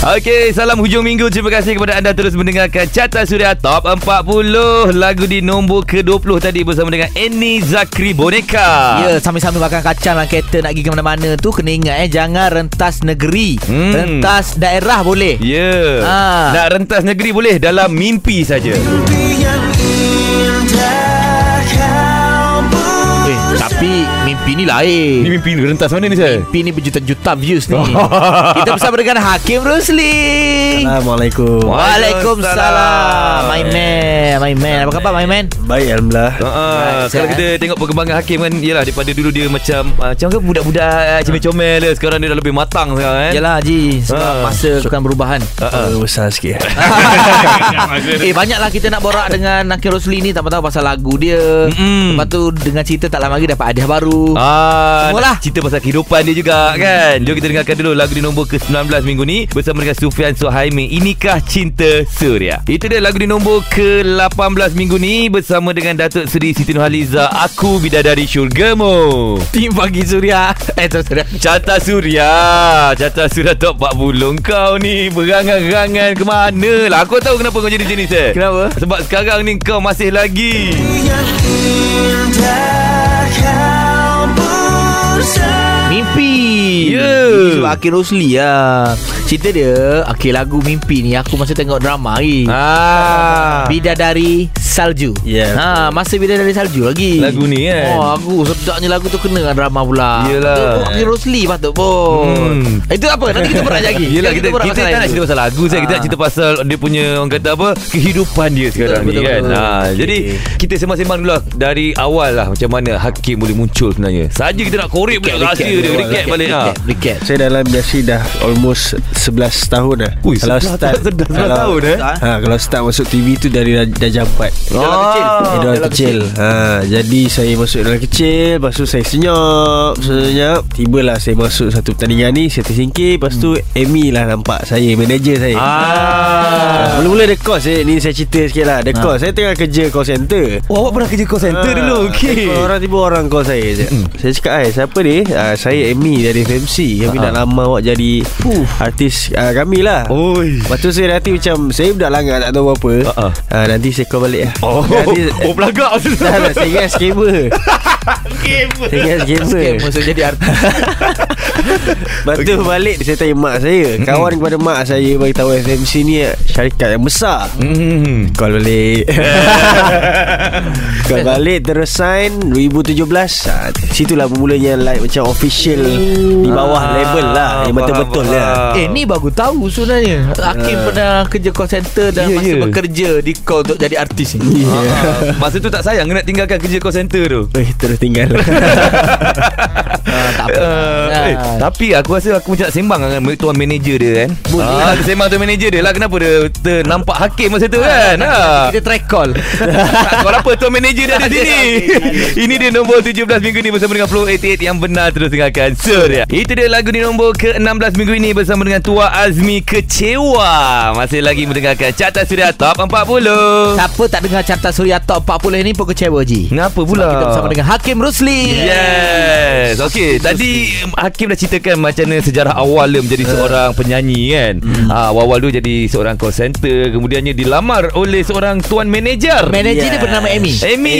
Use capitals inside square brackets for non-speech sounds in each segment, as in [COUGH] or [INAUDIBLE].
Okey, salam hujung minggu. Terima kasih kepada anda terus mendengarkan Carta Suria Top 40. Lagu di nombor ke-20 tadi bersama dengan Annie Zakri Boneka. Ya, sambil-sambil makan kacang lah kereta nak pergi ke mana-mana tu kena ingat eh jangan rentas negeri. Hmm. Rentas daerah boleh. Ya. Yeah. Ah. Nak rentas negeri boleh dalam mimpi saja. Eh, mimpi ni lain. Ni mimpi ni rentas mana ni saya? Mimpi ni berjuta-juta views ni. [LAUGHS] Kita bersama dengan Hakim Rusli. Assalamualaikum Waalaikumsalam. My man, my man. Apa khabar my man? Baik Alhamdulillah Ha, kalau sihat, kita tengok perkembangan Hakim kan Yelah daripada dulu dia macam uh, Macam kan budak-budak uh, Comel-comel dia Sekarang dia dah lebih matang sekarang kan Yalah Haji Sebab Ah. masa akan perubahan Ha, ha. uh, Besar sikit [LAUGHS] Eh banyaklah kita nak borak dengan Hakim Rosli ni Tak tahu pasal lagu dia Mm-mm. Lepas tu dengan cerita tak lama lagi dapat hadiah baru Ah, Semualah. cerita pasal kehidupan dia juga kan. Jom kita dengarkan dulu lagu di nombor ke-19 minggu ni bersama dengan Sufian Suhaimi. Inikah Cinta Suria. Itu dia lagu di nombor ke-18 minggu ni bersama dengan Datuk Seri Siti Nurhaliza. Aku Bidadari Syurgamu. Tim Pagi Suria Eh tu Suria Carta Suria Carta Suria top 40 Kau ni Berangan-rangan ke mana lah Aku tahu kenapa kau jadi ni Sir Kenapa? Sebab sekarang ni kau masih lagi Mimpi Ya. Ini Sebab Akhil Rosli lah Cerita dia Akhil lagu Mimpi ni Aku masa tengok drama lagi Ah. Bidadari Salju Ya, ha, Masa Bidadari Salju lagi Lagu ni kan? Oh aku sedapnya lagu tu kena dengan drama pula Yelah. Itu Akhil Rosli patut pun Hmm. Itu apa Nanti kita berat lagi [LAUGHS] Yelah kita, borak kita, pasal tak nak cerita pasal lagu saya Kita nak Ah. cerita pasal Dia punya orang kata apa Kehidupan dia sekarang Betul, ni betul, kan betul. ha, Okey. Jadi kita sembang-sembang dulu lah Dari awal lah Macam mana Hakim boleh muncul sebenarnya Saja kita nak korek balik Recap, rahsia dia recap, Recap balik lah recap, recap. Saya dalam industri dah almost 11 tahun dah Ui, 11 tahun, 11 tahun, eh? ha, Kalau start masuk TV tu dari dah, dah jam 4 Dalam kecil. Dia dalam Dalam kecil. Ha, jadi saya masuk dalam kecil, lepas tu saya senyap, senyap. Tibalah saya masuk satu pertandingan ni, saya tersingkir, lepas tu Amy lah nampak saya, manager saya. Ah. Mula-mula ada course eh. Ni saya cerita sikit lah Ada course Saya tengah kerja call center Oh, awak pernah kerja call center Ah, dulu Okey telefon Orang tiba orang call saya hmm. Saya cakap "Hai, Siapa ni uh, Saya Amy dari FMC Kami Ah. dah lama awak jadi uh, Artis uh, kami lah Oi. Lepas tu saya nanti macam Saya budak langgar tak tahu apa Ah, ah. uh, Nanti saya call balik Oh, Nanti, oh pelagak [LAUGHS] Dah lah Saya ingat scammer [LAUGHS] Saya ingat scammer Scam Maksud jadi artis [LAUGHS] Lepas tu balik Saya tanya mak saya. Kawan kepada mak saya Bagi tahu FMC ni Syarikat yang besar. Hmm. Call balik. [LAUGHS] Call balik Terus sign 2017 ah, Situlah bermulanya like, Macam official Di bawah Ah, label lah Yang betul-betul lah. Eh ni baru tahu sebenarnya. Hakim pernah kerja call center Dan Ya, masa ya. bekerja Di call untuk jadi artis ni. Ya. Ah, Masa tu tak sayang nak tinggalkan kerja call center tu. Eh terus tinggal. [LAUGHS] Ah, Tak apa. Uh, Ah. eh, tapi aku rasa aku macam nak sembang dengan tuan manager dia kan. Boleh. Ah, aku sembang tuan manager dia lah kenapa dia ternampak hakim masa tu kan. Ha. Kita try call [LAUGHS] Kau apa tuan manager dia ada sini. Ini dia nombor 17 minggu ni bersama dengan Flow 88 yang benar terus dengarkan Surya. Itu dia lagu di nombor ke-16 minggu ini bersama dengan Tua Azmi Kecewa. Masih lagi mendengarkan Carta Surya Top 40. Siapa tak dengar carta Suria Top 40 ni pun kecewa Ji Kenapa Sebab pula? Kita bersama dengan Hakim Rusli Yes Okey Tadi Hakim dah ceritakan Macam mana sejarah awal dia Menjadi seorang penyanyi kan ha, Awal-awal tu jadi seorang call center Kemudiannya dilamar oleh seorang tuan manager Manager dia Yes. bernama Amy Amy.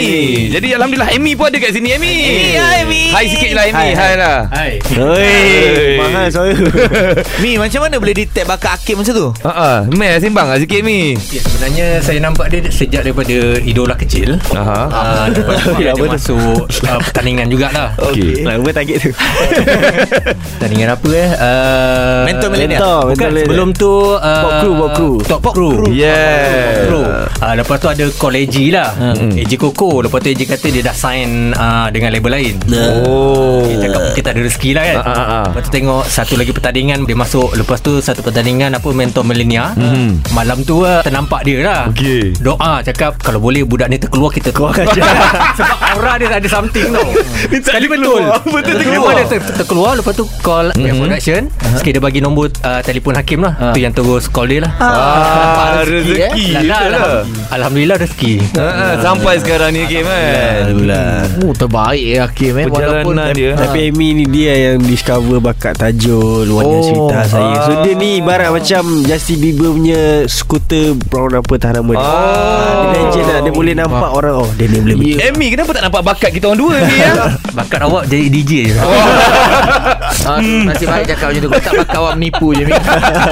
Jadi Alhamdulillah Amy pun ada kat sini Amy Hai, Amy. Hai sikit lah Amy Hai, Hai, hai. lah Hai Oi Mahal saya [LAUGHS] Mi macam mana boleh detect bakat Hakim masa tu? Ha ah, Meh sembang lah sikit Amy. ya, Sebenarnya saya nampak dia sejak daripada idola kecil Aha. uh, Lepas tu dia Apa tu? masuk uh, pertandingan jugalah Okey. Lama target tu [LAUGHS] Pertandingan apa eh uh, Mentor millennial. Mentor Bukan mentor sebelum tu uh, Pop crew, pop crew. Top crew Yeah. Pro. Uh, lepas tu ada call AG lah Hmm. AG Koko Lepas tu AG kata dia dah sign uh, Dengan label lain Oh Kita cakap kita ada rezeki lah kan Ah, ah, ah. Lepas tu tengok Satu lagi pertandingan Dia masuk Lepas tu satu pertandingan Apa Mentor Millennia Mhm. Malam tu uh, Ternampak dia lah Okey. Doa cakap Kalau boleh budak ni terkeluar Kita keluarkan je [LAUGHS] Sebab aura dia ada something tau Sekali betul. Betul terkeluar. Dia ter- ter- terkeluar Lepas tu tu call mm-hmm. production uh-huh. Sikit dia bagi nombor uh, Telefon Hakim lah Ah. Tu yang terus call dia lah Ah, rezeki, rezeki. Lah, lah, Betul lah. alham- Alhamdulillah rezeki Ha, sampai sekarang ni Hakim kan. Alhamdulillah Oh terbaik ya Hakim eh Perjalanan dia. Tapi Amy ni dia yang discover bakat tajul Warna Oh. cerita saya So Ah. dia ni ibarat macam Justin Bieber punya skuter brown apa tak nama dia Oh. Ah, Dia legend lah Dia boleh nampak orang Oh dia ni boleh Ya. yeah. Amy kenapa tak nampak bakat kita orang dua ni ya? Bakat awak jadi DJ je [LAUGHS] ah, Nasib baik cakap macam tu Kau tak bakal awak menipu je Min.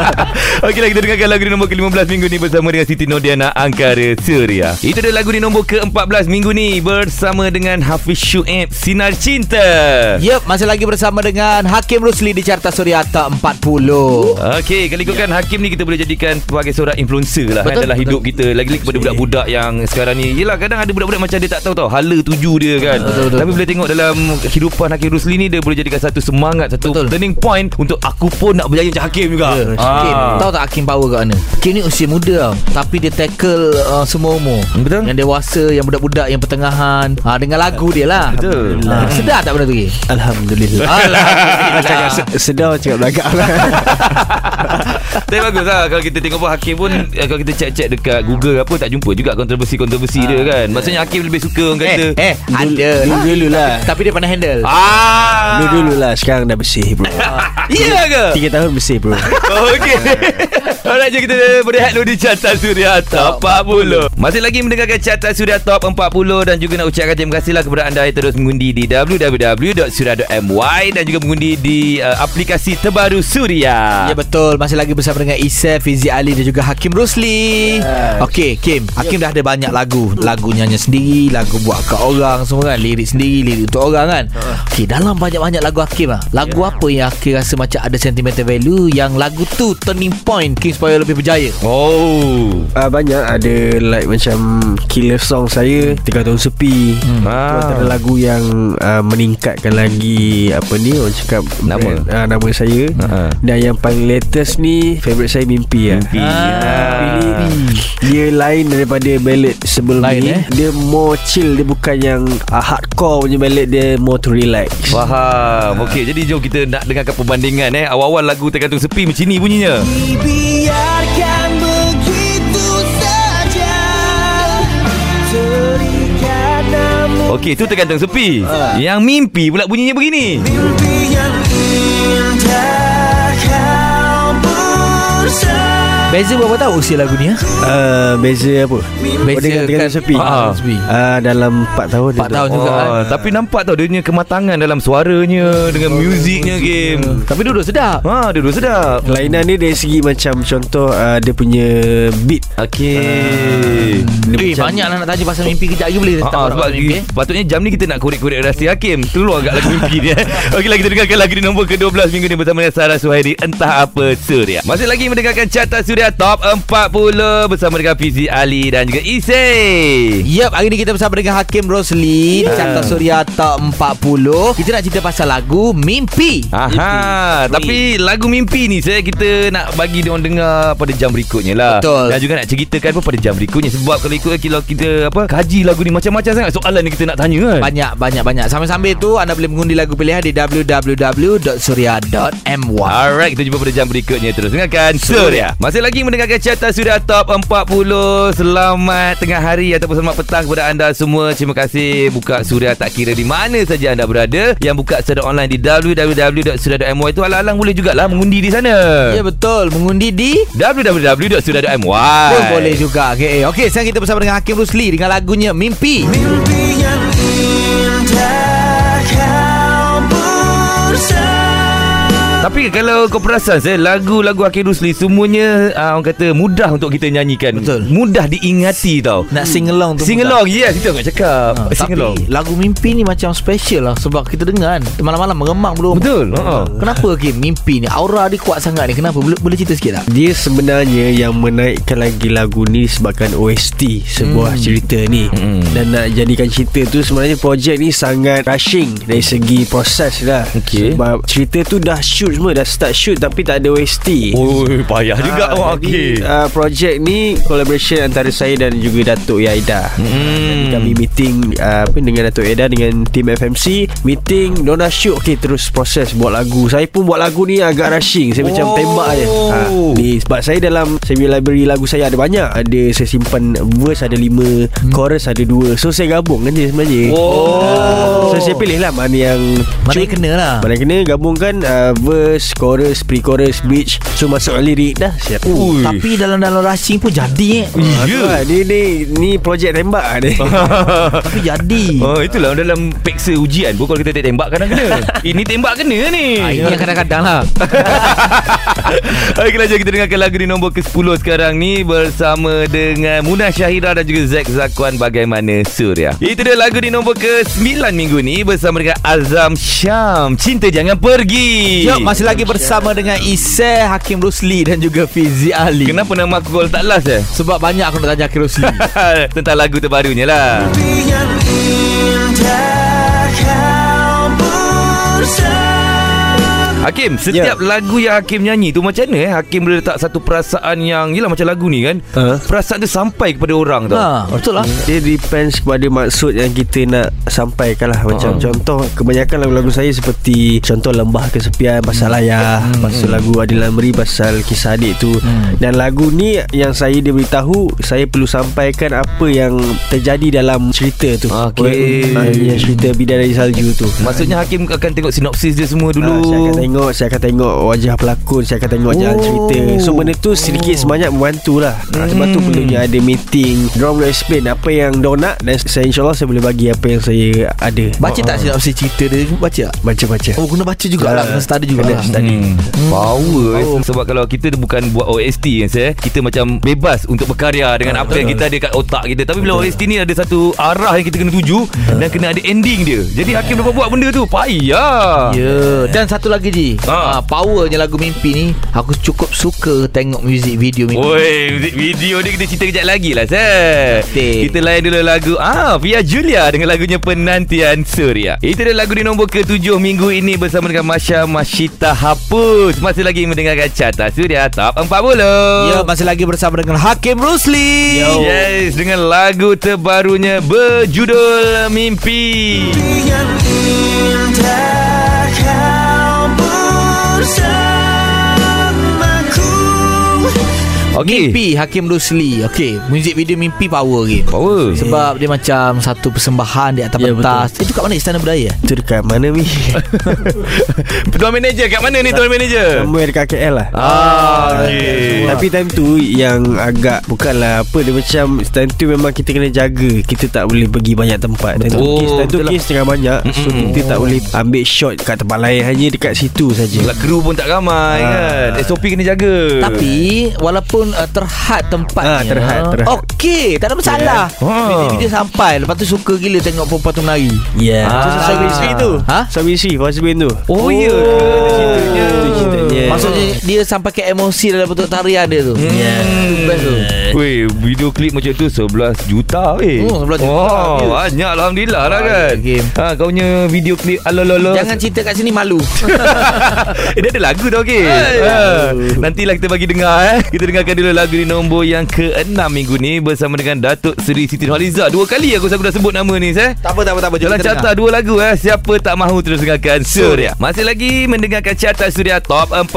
[LAUGHS] Okeylah kita dengarkan lagu di nombor ke-15 minggu ni bersama dengan Siti Nodiana Angkara Surya. Itu dia lagu di nombor ke-14 minggu ni bersama dengan Hafiz Shuib Sinar Cinta. Yup Masih lagi bersama dengan Hakim Rusli Di Carta Suria Top 40 Okey, kalau ikutkan Hakim ni kita boleh jadikan sebagai seorang influencer lah Betul, kan dalam betul. hidup kita. Lagi-lagi kepada budak-budak yang sekarang ni. Yelah kadang ada budak-budak macam dia tak tahu tau hala tuju dia kan. Betul, betul. Tapi boleh tengok dalam kehidupan Hakim Rusli ni dia boleh jadikan satu semangat, satu Betul. turning point untuk aku pun nak berjaya macam Hakim juga. Ya, Hakim. Tahu tak Hakim power kat mana? Hakim ni usia muda tau. Tapi dia tackle uh, semua umur. Betul. Yang dewasa Yang budak-budak Yang pertengahan. Ha, Dengan lagu dia lah. Betul. ha, Sedar tak benda tu? Alhamdulillah. Alhamdulillah. [LAUGHS] Se- Sedar cakap belakang. Lah [LAUGHS] Tapi bagus lah Kalau kita tengok pun Hakim pun eh, Kalau kita cek-cek dekat Google apa Tak jumpa juga kontroversi-kontroversi dia kan. Maksudnya Hakim lebih suka orang kata Eh, eh ada Dulu lah. dulu lah Tapi dia pandai handle. Ah. Dulu dulu lah Sekarang dah bersih bro. [LAUGHS] Iya ke? Tiga tahun bersih bro. [LAUGHS] Oh, Okey [LAUGHS] Alright jom kita berehat dulu di Carta Suria Top 40 Masih lagi mendengarkan Carta Suria Top 40 Dan juga nak ucapkan terima kasih lah kepada anda yang terus mengundi di www.suria.my Dan juga mengundi di uh, aplikasi terbaru Suria Ya betul. Masih lagi bersama dengan Isef Fizi Ali Dan juga Hakim Rusli. Okey Kim. Hakim dah ada banyak lagu. Lagu nyanyi sendiri Lagu buat kat orang Semua kan. Lirik sendiri Lirik untuk orang kan. Okey dalam banyak-banyak lagu Hakim lah. Lagu apa yang Hakim rasa macam ada sentimental value? Yang lagu tu turning point Kim supaya lebih berjaya. Oh. Uh, Banyak ada like macam Killer song saya Tiga tahun sepi. Hmm. Ah. Antara lagu yang uh, Meningkatkan lagi Apa ni Orang cakap Nama. brand, uh, Nama saya. Ah. Dan yang paling latest ni Favorite saya Mimpi lah Mimpi. Mimpi ni Dia lain daripada ballad sebelum Lain, ni. eh? Dia more chill Dia bukan yang uh, Hardcore punya ballad Dia more to relax. Faham. Okey jadi jom kita nak dengarkan perbandingan eh. Awal-awal lagu tergantung sepi macam ni bunyinya. Biarkan Okey tu tergantung sepi. Yang mimpi pula bunyinya begini. Mimpi yang indah Beza berapa tahun usia lagu ni ha? uh, Beza apa Beza Oh, dengan, dengan kan- sepi Ah, sepi. uh, Dalam 4 tahun 4 tahun juga kan? Oh, tapi nampak tau dia punya kematangan dalam suaranya dengan muziknya game. Tapi duduk sedap Ha, dia dulu sedap. Kelainan ni dari segi macam Contoh uh, Dia punya beat Okey. dia Eh banyak lah nak tanya pasal mimpi Kejap lagi boleh Ha, ha, orang sebab mimpi eh. patutnya jam ni kita nak korek-korek rahsia Hakim Keluar agak lagu mimpi dia [LAUGHS] Okeylah kita dengarkan lagu di nombor ke-12 minggu ni Bersama dengan Sarah Suhairi Entah Apa Suria Masih lagi mendengarkan Carta Suria Top 40 Bersama dengan Fizi Ali dan juga Isay Yep, hari ni kita bersama dengan Hakim Rosli di Carta Suria Top 40. Kita nak cerita pasal lagu Mimpi. Aha, tapi lagu mimpi ni saya kita nak bagi dia orang dengar pada jam berikutnya lah. Betul. Dan juga nak ceritakan pun pada jam berikutnya sebab kalau ikut kalau kita apa kaji lagu ni macam-macam sangat soalan yang kita nak tanya kan. Banyak banyak banyak. Sambil-sambil tu anda boleh mengundi lagu pilihan di www.surya.my. Alright, kita jumpa pada jam berikutnya Terus dengarkan Surya Masih lagi mendengarkan Carta Surya Top 40 Selamat tengah hari Ataupun selamat petang kepada anda semua. Terima kasih. Buka Surya tak kira di mana saja anda berada. Yang buka secara online di www.surya.my itu Alang-alang boleh jugalah mengundi di sana. Ya betul, mengundi di www.surya.my pun boleh juga. Okey, okey, sekarang kita bersama dengan Hakim Rusli dengan lagunya Mimpi. Mimpi yang indah Tapi kalau kau perasan saya Lagu-lagu Akhir Rusli Semuanya uh, Orang kata mudah untuk kita nyanyikan Betul. Mudah diingati tau Nak sing along tu. Sing along Yes aku nak cakap Ha, Sing tapi along lagu mimpi ni macam special lah Sebab kita dengar kan Malam-malam meremang belum Betul uh-huh. Kenapa Kim mimpi ni Aura dia kuat sangat ni Kenapa boleh, boleh cerita sikit tak Dia sebenarnya yang menaikkan lagi lagu ni sebabkan OST sebuah hmm. cerita ni Hmm. dan nak jadikan cerita tu sebenarnya projek ni sangat rushing dari segi proses lah Okey. sebab cerita tu dah shoot shoot semua Dah start shoot Tapi tak ada OST Oh payah juga Ah, oh, okey. uh, projek ni Collaboration antara saya Dan juga Datuk Yaida. Hmm. Kami meeting uh, apa Dengan Datuk Yaida Dengan tim FMC Meeting dah shoot. Okay terus proses Buat lagu. Saya pun buat lagu ni Agak rushing. Saya macam Oh. tembak je. Ha, ni, Sebab saya dalam punya library lagu saya Ada banyak. Ada saya simpan Verse ada lima Chorus ada dua. So saya gabung kan je sebenarnya. Oh. So saya pilih lah Mana yang Mana yang kena lah. Mana yang kena Gabungkan uh, Verse Chorus Pre-chorus Bridge So masuk lirik dah Siap Ui. Tapi dalam-dalam rushing pun jadi eh Ya. lah. Ni ni ni projek tembak lah ni. [LAUGHS] Tapi jadi Oh itulah dalam peksa ujian pun kalau kita tak tembak kadang kena. [LAUGHS] Ini tembak kena ni. ah, Ini yang kadang-kadang lah [LAUGHS] Baiklah jom kita dengarkan lagu di nombor ke-10 sekarang ni bersama dengan Munah Syahira dan juga Zack Zakwan bagaimana Surya. Itu dia lagu di nombor ke-9 minggu ni bersama dengan Azam Syam. Cinta jangan pergi. Jom masih lagi bersama dengan Isai Hakim Rusli dan juga Fizi Ali Kenapa nama aku call tak last eh? Sebab banyak aku nak tanya Hakim Rusli [LAUGHS] Tentang lagu terbarunya lah. Hakim, setiap lagu yang Hakim nyanyi tu macam mana eh? Hakim boleh letak satu perasaan yang Yelah macam lagu ni kan? Ha? Perasaan tu sampai kepada orang tau. Ha, Betul lah. Dia depends kepada maksud yang kita nak sampaikan lah. Macam Ha. contoh Kebanyakan lagu-lagu saya seperti Contoh Lembah Kesepian Pasal ayah Pasal lagu Adil Amri Pasal kisah adik tu. Dan lagu ni Yang saya dia beritahu Saya perlu sampaikan Apa yang terjadi dalam cerita tu. Okey. Ah, Yang cerita Bidadari Salju tu. Maksudnya Hakim akan tengok sinopsis dia semua dulu. Ah, saya akan tengok Saya akan tengok wajah pelakon Saya akan tengok jalan Oh. cerita So benda tu sedikit sebanyak membantu lah. Hmm. Sebab tu perlunya ada meeting. Diorang boleh explain Apa yang diorang nak Dan saya insyaAllah Saya boleh bagi apa yang saya ada. Baca tak sinopsis cerita dia? Baca? Tak? Baca-baca. Oh kena baca jugalah Kena study Kena jugalah study. Hmm. Power. Eh. Sebab kalau kita bukan buat OST kan saya Kita macam bebas untuk berkarya Dengan apa yang kita ada kat otak kita. Tapi bila OST ni ada satu arah yang kita kena tuju Dan kena ada ending dia. Jadi Hakim dapat buat benda tu Payah. Ya Dan satu lagi Ji Ha. ha. Powernya lagu Mimpi ni Aku cukup suka Tengok music video Mimpi Oi, muzik video ni kita cerita kejap lagi lah Sir. Betul. Kita layan dulu lagu Ah, Via Julia dengan lagunya Penantian Surya Itu dia lagu di nombor ke-7 minggu ini Bersama dengan Masya Masyita Hapus Masih lagi mendengarkan Carta Surya Top 40 Ya masih lagi bersama dengan Hakim Rusli Yes, dengan lagu terbarunya berjudul Mimpi. yang indah Okey. Mimpi Hakim Rusli Okey Music video Mimpi power game Power. Sebab dia macam Satu persembahan Di atas Ya, pentas Itu kat mana Istana Budaya Itu dekat mana Mi? [LAUGHS] Tuan manager kat mana ni tuan manager? Somewhere dekat KL lah Ah, okey. Tapi time tu Yang agak Bukanlah apa Dia macam Time tu memang kita kena jaga Kita tak boleh pergi banyak tempat Time tu Oh, kes Time tu betul lah. tengah banyak So Mm-mm. kita tak boleh Ambil shot kat tempat lain Hanya dekat situ saja. Kru pun tak ramai Ah. kan. SOP kena jaga. Tapi Walaupun uh, terhad tempatnya Ah, terhad, terhad. Okey Tak ada masalah Yeah. Video-video sampai Lepas tu suka gila Tengok perempuan tu menari Ya Ah. Tu Sabi Sri tu Ha? Sabi Sri Fast Bin tu Oh, ya. Ceritanya. Itu ceritanya Maksudnya dia sampai ke emosi dalam bentuk tarian dia tu. Hmm. Best tu. Weh, video klip macam tu 11 juta weh. Oh, 11 juta. Oh, Ya. banyak alhamdulillah lah kan. game. Ha, kau punya video klip alolo Jangan cerita kat sini malu. [LAUGHS] eh, dia ada lagu tau okey. Ha, nantilah kita bagi dengar eh. Kita dengarkan dulu lagu di nombor yang ke-6 minggu ni bersama dengan Datuk Seri Siti Nurhaliza. Dua kali aku aku dah sebut nama ni eh. tak apa tak apa tak apa. Dalam carta dua lagu eh Siapa tak mahu terus dengarkan? Surya Masih lagi mendengarkan carta Surya Top 40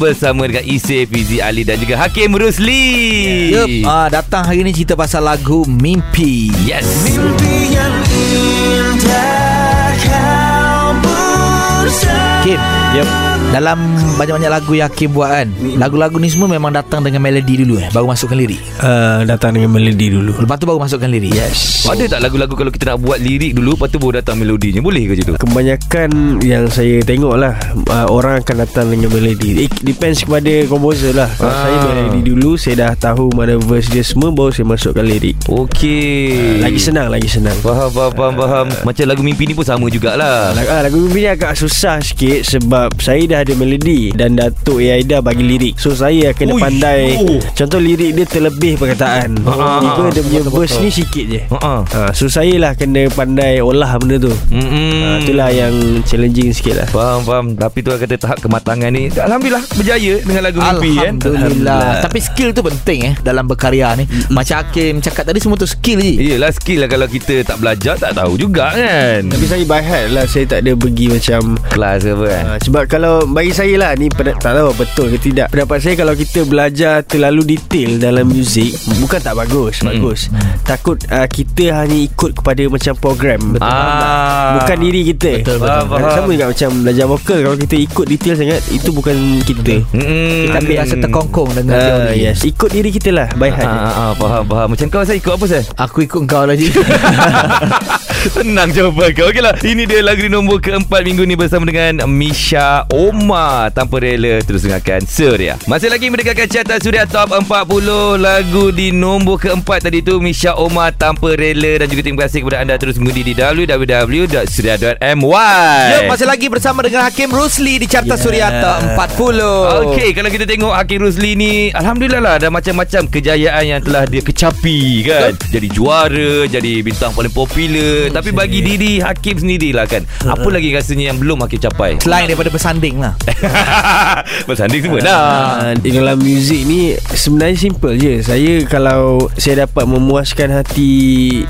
Bersama dengan Isif Fizi Ali dan juga Hakim Rusli. Yup, ah, datang hari ni cerita pasal lagu Mimpi. Yes. Mimpi yang indah kau bersama. Kim, Yep dalam banyak-banyak lagu yang Hakim buat kan Lagu-lagu ni semua memang datang dengan melodi dulu eh Baru masukkan lirik? Uh, Datang dengan melodi dulu. Lepas tu baru masukkan lirik Yes. Ada tak lagu-lagu kalau kita nak buat lirik dulu Lepas tu baru datang melodinya? Boleh ke macam tu? Kebanyakan yang saya tengok lah uh, Orang akan datang dengan melodi. It depends kepada komposer lah. Kalau Ah. saya melodi dulu Saya dah tahu mana verse dia semua Baru saya masukkan lirik. Okey. Lagi senang Lagi senang. Faham, faham, faham, faham. Macam lagu mimpi ni pun sama jugalah. Lagu, ah, lagu mimpi ni agak susah sikit Sebab saya Aida ada melodi dan Datuk Aida bagi lirik. So saya kena Ui, pandai. oh. Contoh lirik dia terlebih perkataan. Ah, Tiba ah, dia punya verse ni sikit je. Ha. Ha, so saya lah kena pandai olah benda tu. Hmm. Ha, itulah yang challenging sikit lah. Faham faham Tapi tu kata tahap kematangan ni Alhamdulillah Berjaya dengan lagu mimpi kan Alhamdulillah Tapi skill tu penting eh Dalam berkarya ni Macam Hakim cakap tadi Semua tu skill je Yelah skill lah Kalau kita tak belajar Tak tahu juga kan Tapi saya by heart lah Saya tak ada pergi macam Kelas ke apa kan Ha, sebab kalau bagi saya lah ni pen- tak tahu betul ke tidak. Pendapat saya kalau kita belajar terlalu detail dalam muzik bukan tak bagus, Mm-mm. bagus. Takut uh, kita hanya ikut kepada macam program. Betul. Ah. Bukan diri kita. Betul, betul. Faham, faham. Sama juga macam belajar vokal kalau kita ikut detail sangat itu bukan kita. Mm-mm. Tapi rasa terkongkong dengan Ah, teori yes. Ikut diri kita lah by Ah, ah, ah, faham faham Macam kau saya ikut apa saya Aku ikut kau lah je [LAUGHS] Senang jawapan kau. Okey lah Ini dia lagu di nombor keempat minggu ni Bersama dengan Misha Oma Tanpa rela Terus dengarkan Suria Masih lagi mendekatkan carta Suria Top 40 Lagu di nombor keempat tadi tu. Misha Oma Tanpa rela. Dan juga terima kasih kepada anda Terus mengundi di www.suria.my Ya masih lagi bersama dengan Hakim Rusli Di Carta Yeah. Suria Top 40 Okey, kalau kita tengok Hakim Rusli ni Alhamdulillah lah Ada macam-macam kejayaan yang telah dia kecapi kan? Jadi juara Jadi bintang paling popular Tapi bagi diri Hakim sendirilah kan Apa lagi rasanya yang belum Hakim capai Selain daripada bersanding lah [LAUGHS] Bersanding semua dah Uh, di dalam muzik ni sebenarnya simple je. Saya kalau saya dapat memuaskan hati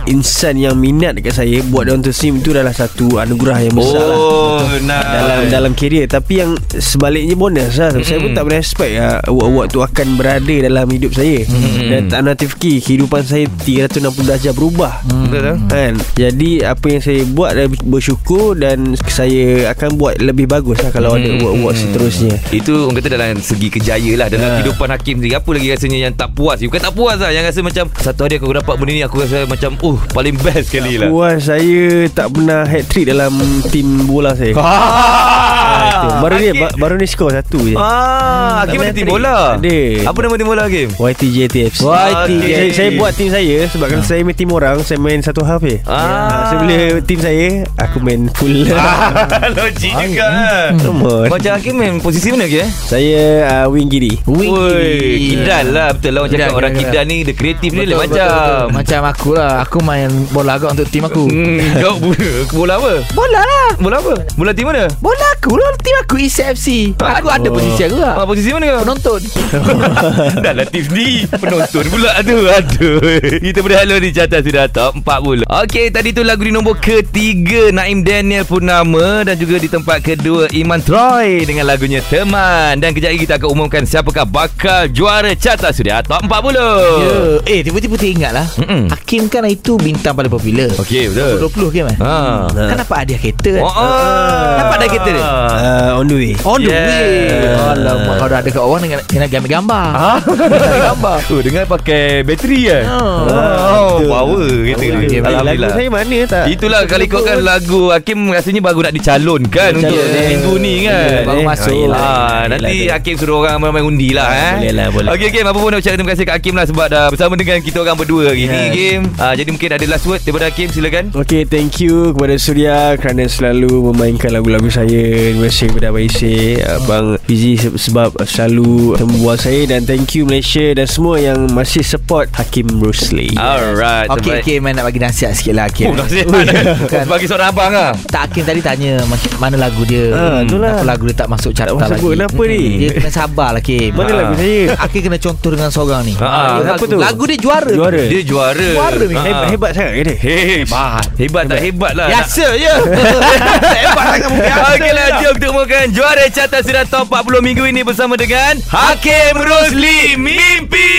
insan yang minat dekat saya buat daun tersim itu adalah satu anugerah yang besar lah. Oh, nah. dalam dalam kerjaya tapi yang sebaliknya bonus lah mm-hmm. saya pun tak pernah expect lah, award-award tu akan berada dalam hidup saya mm-hmm. dan tak nak fikir kehidupan saya 360 darjah berubah Betul tak? kan jadi apa yang saya buat adalah bersyukur dan saya akan buat lebih bagus lah kalau ada award-award seterusnya Itu orang kata dalam segi kejaya lah Dalam Ha. kehidupan Hakim sendiri Apa lagi rasanya yang tak puas Bukan tak puas lah Yang rasa macam Satu hari aku dapat benda ni Aku rasa macam Oh paling best sekali lah Puas saya tak pernah hat trick dalam tim bola saya. [LAUGHS] Ah, itu. Baru ni ba- baru ni skor satu je. Ah, Hakim ada tim bola Ada. Apa nama tim bola Hakim? YTJTFC. YTJ. Saya, saya buat tim saya sebab kalau saya main tim orang saya main satu half je. Ah. So bila tim saya aku main full. [LAUGHS] Logik juga Come on. Macam Hakim main posisi mana ke? Saya uh, wing kiri. Wing kiri. kidal lah Betul lah orang Kidal, cakap Orang kidal, kidal ni Dia kreatif ni lain Betul, betul, macam betul. Macam aku lah Aku main bola agak untuk tim aku Hmm, kau bola, bola apa? Bola lah Bola apa? Bola tim mana? Bola aku lah Tim aku ECFC Aku ada posisi aku lah Ah, posisi mana kau? Penonton [LAUGHS] Dah lah tim sendiri Penonton pula Aduh Aduh Kita berhala di carta sudah top 40 Okey tadi tu lagu di nombor ketiga Naim Daniel Purnama Dan juga di tempat kedua Iman Troy Dengan lagunya Teman Dan kejap lagi kita akan umumkan Siapakah bakal juara carta sudah top 40 Ya Eh tiba-tiba teringat lah Mm-mm. Hakim kan itu bintang paling popular Okey betul 20 Hakim kan Ha. Kan dapat hadiah kereta kan Oh, ah. Dapat dah kereta dia? Uh, on the way. On the Yeah. way Alamak Kau dah ada kat orang Dengan, dengan ambil gambar Ah. Ambil gambar Oh dengar pakai bateri kan Oh. Oh, power kita Power. ni. Lagu Alhamdulillah. Lagu saya mana tak? Itulah kalau ikutkan lagu Hakim rasanya baru nak dicalonkan Dicalon, untuk eh. minggu ni kan. Baru Eh, masuk. yelah. Ah, Yelah, nanti yelah. Hakim suruh orang main undi lah eh. Boleh lah, boleh. Okey Hakim apa pun nak ucapkan terima kasih kat Hakim lah sebab dah bersama dengan kita orang berdua hari ni Yes. Hakim. Ah, jadi mungkin ada last word daripada Hakim silakan. Okay thank you kepada Surya kerana selalu memainkan lagu-lagu saya Terima kasih kepada Abang Isy Abang Fizi se- sebab selalu membuat saya Dan thank you Malaysia dan semua yang masih support Hakim Rusli Alright. Okey terbaik. Hakim Man nak bagi nasihat sikit lah Hakim Oh, nasihat. Bukan. Sebagai seorang abang ah. Tak Hakim tadi tanya Mana lagu dia Ah, itulah. Kenapa lagu dia tak masuk carta Tak masuk lagi kenapa ni? Dia kena sabar lah Hakim Mana Ah. lagu saya? Hakim kena contoh dengan seorang ni Ah, Dia apa lagu, tu? Lagu dia juara Juara. Dia juara. Juara ni. Ah. Hebat, hebat sangat ke dia? Hebat. Hebat tak hebat lah. Biasa je [LAUGHS] Hebat sangat biasa Okeylah jom kita umumkan juara carta sudah top 40 minggu ini bersama dengan Hakim Rosli Mimpi.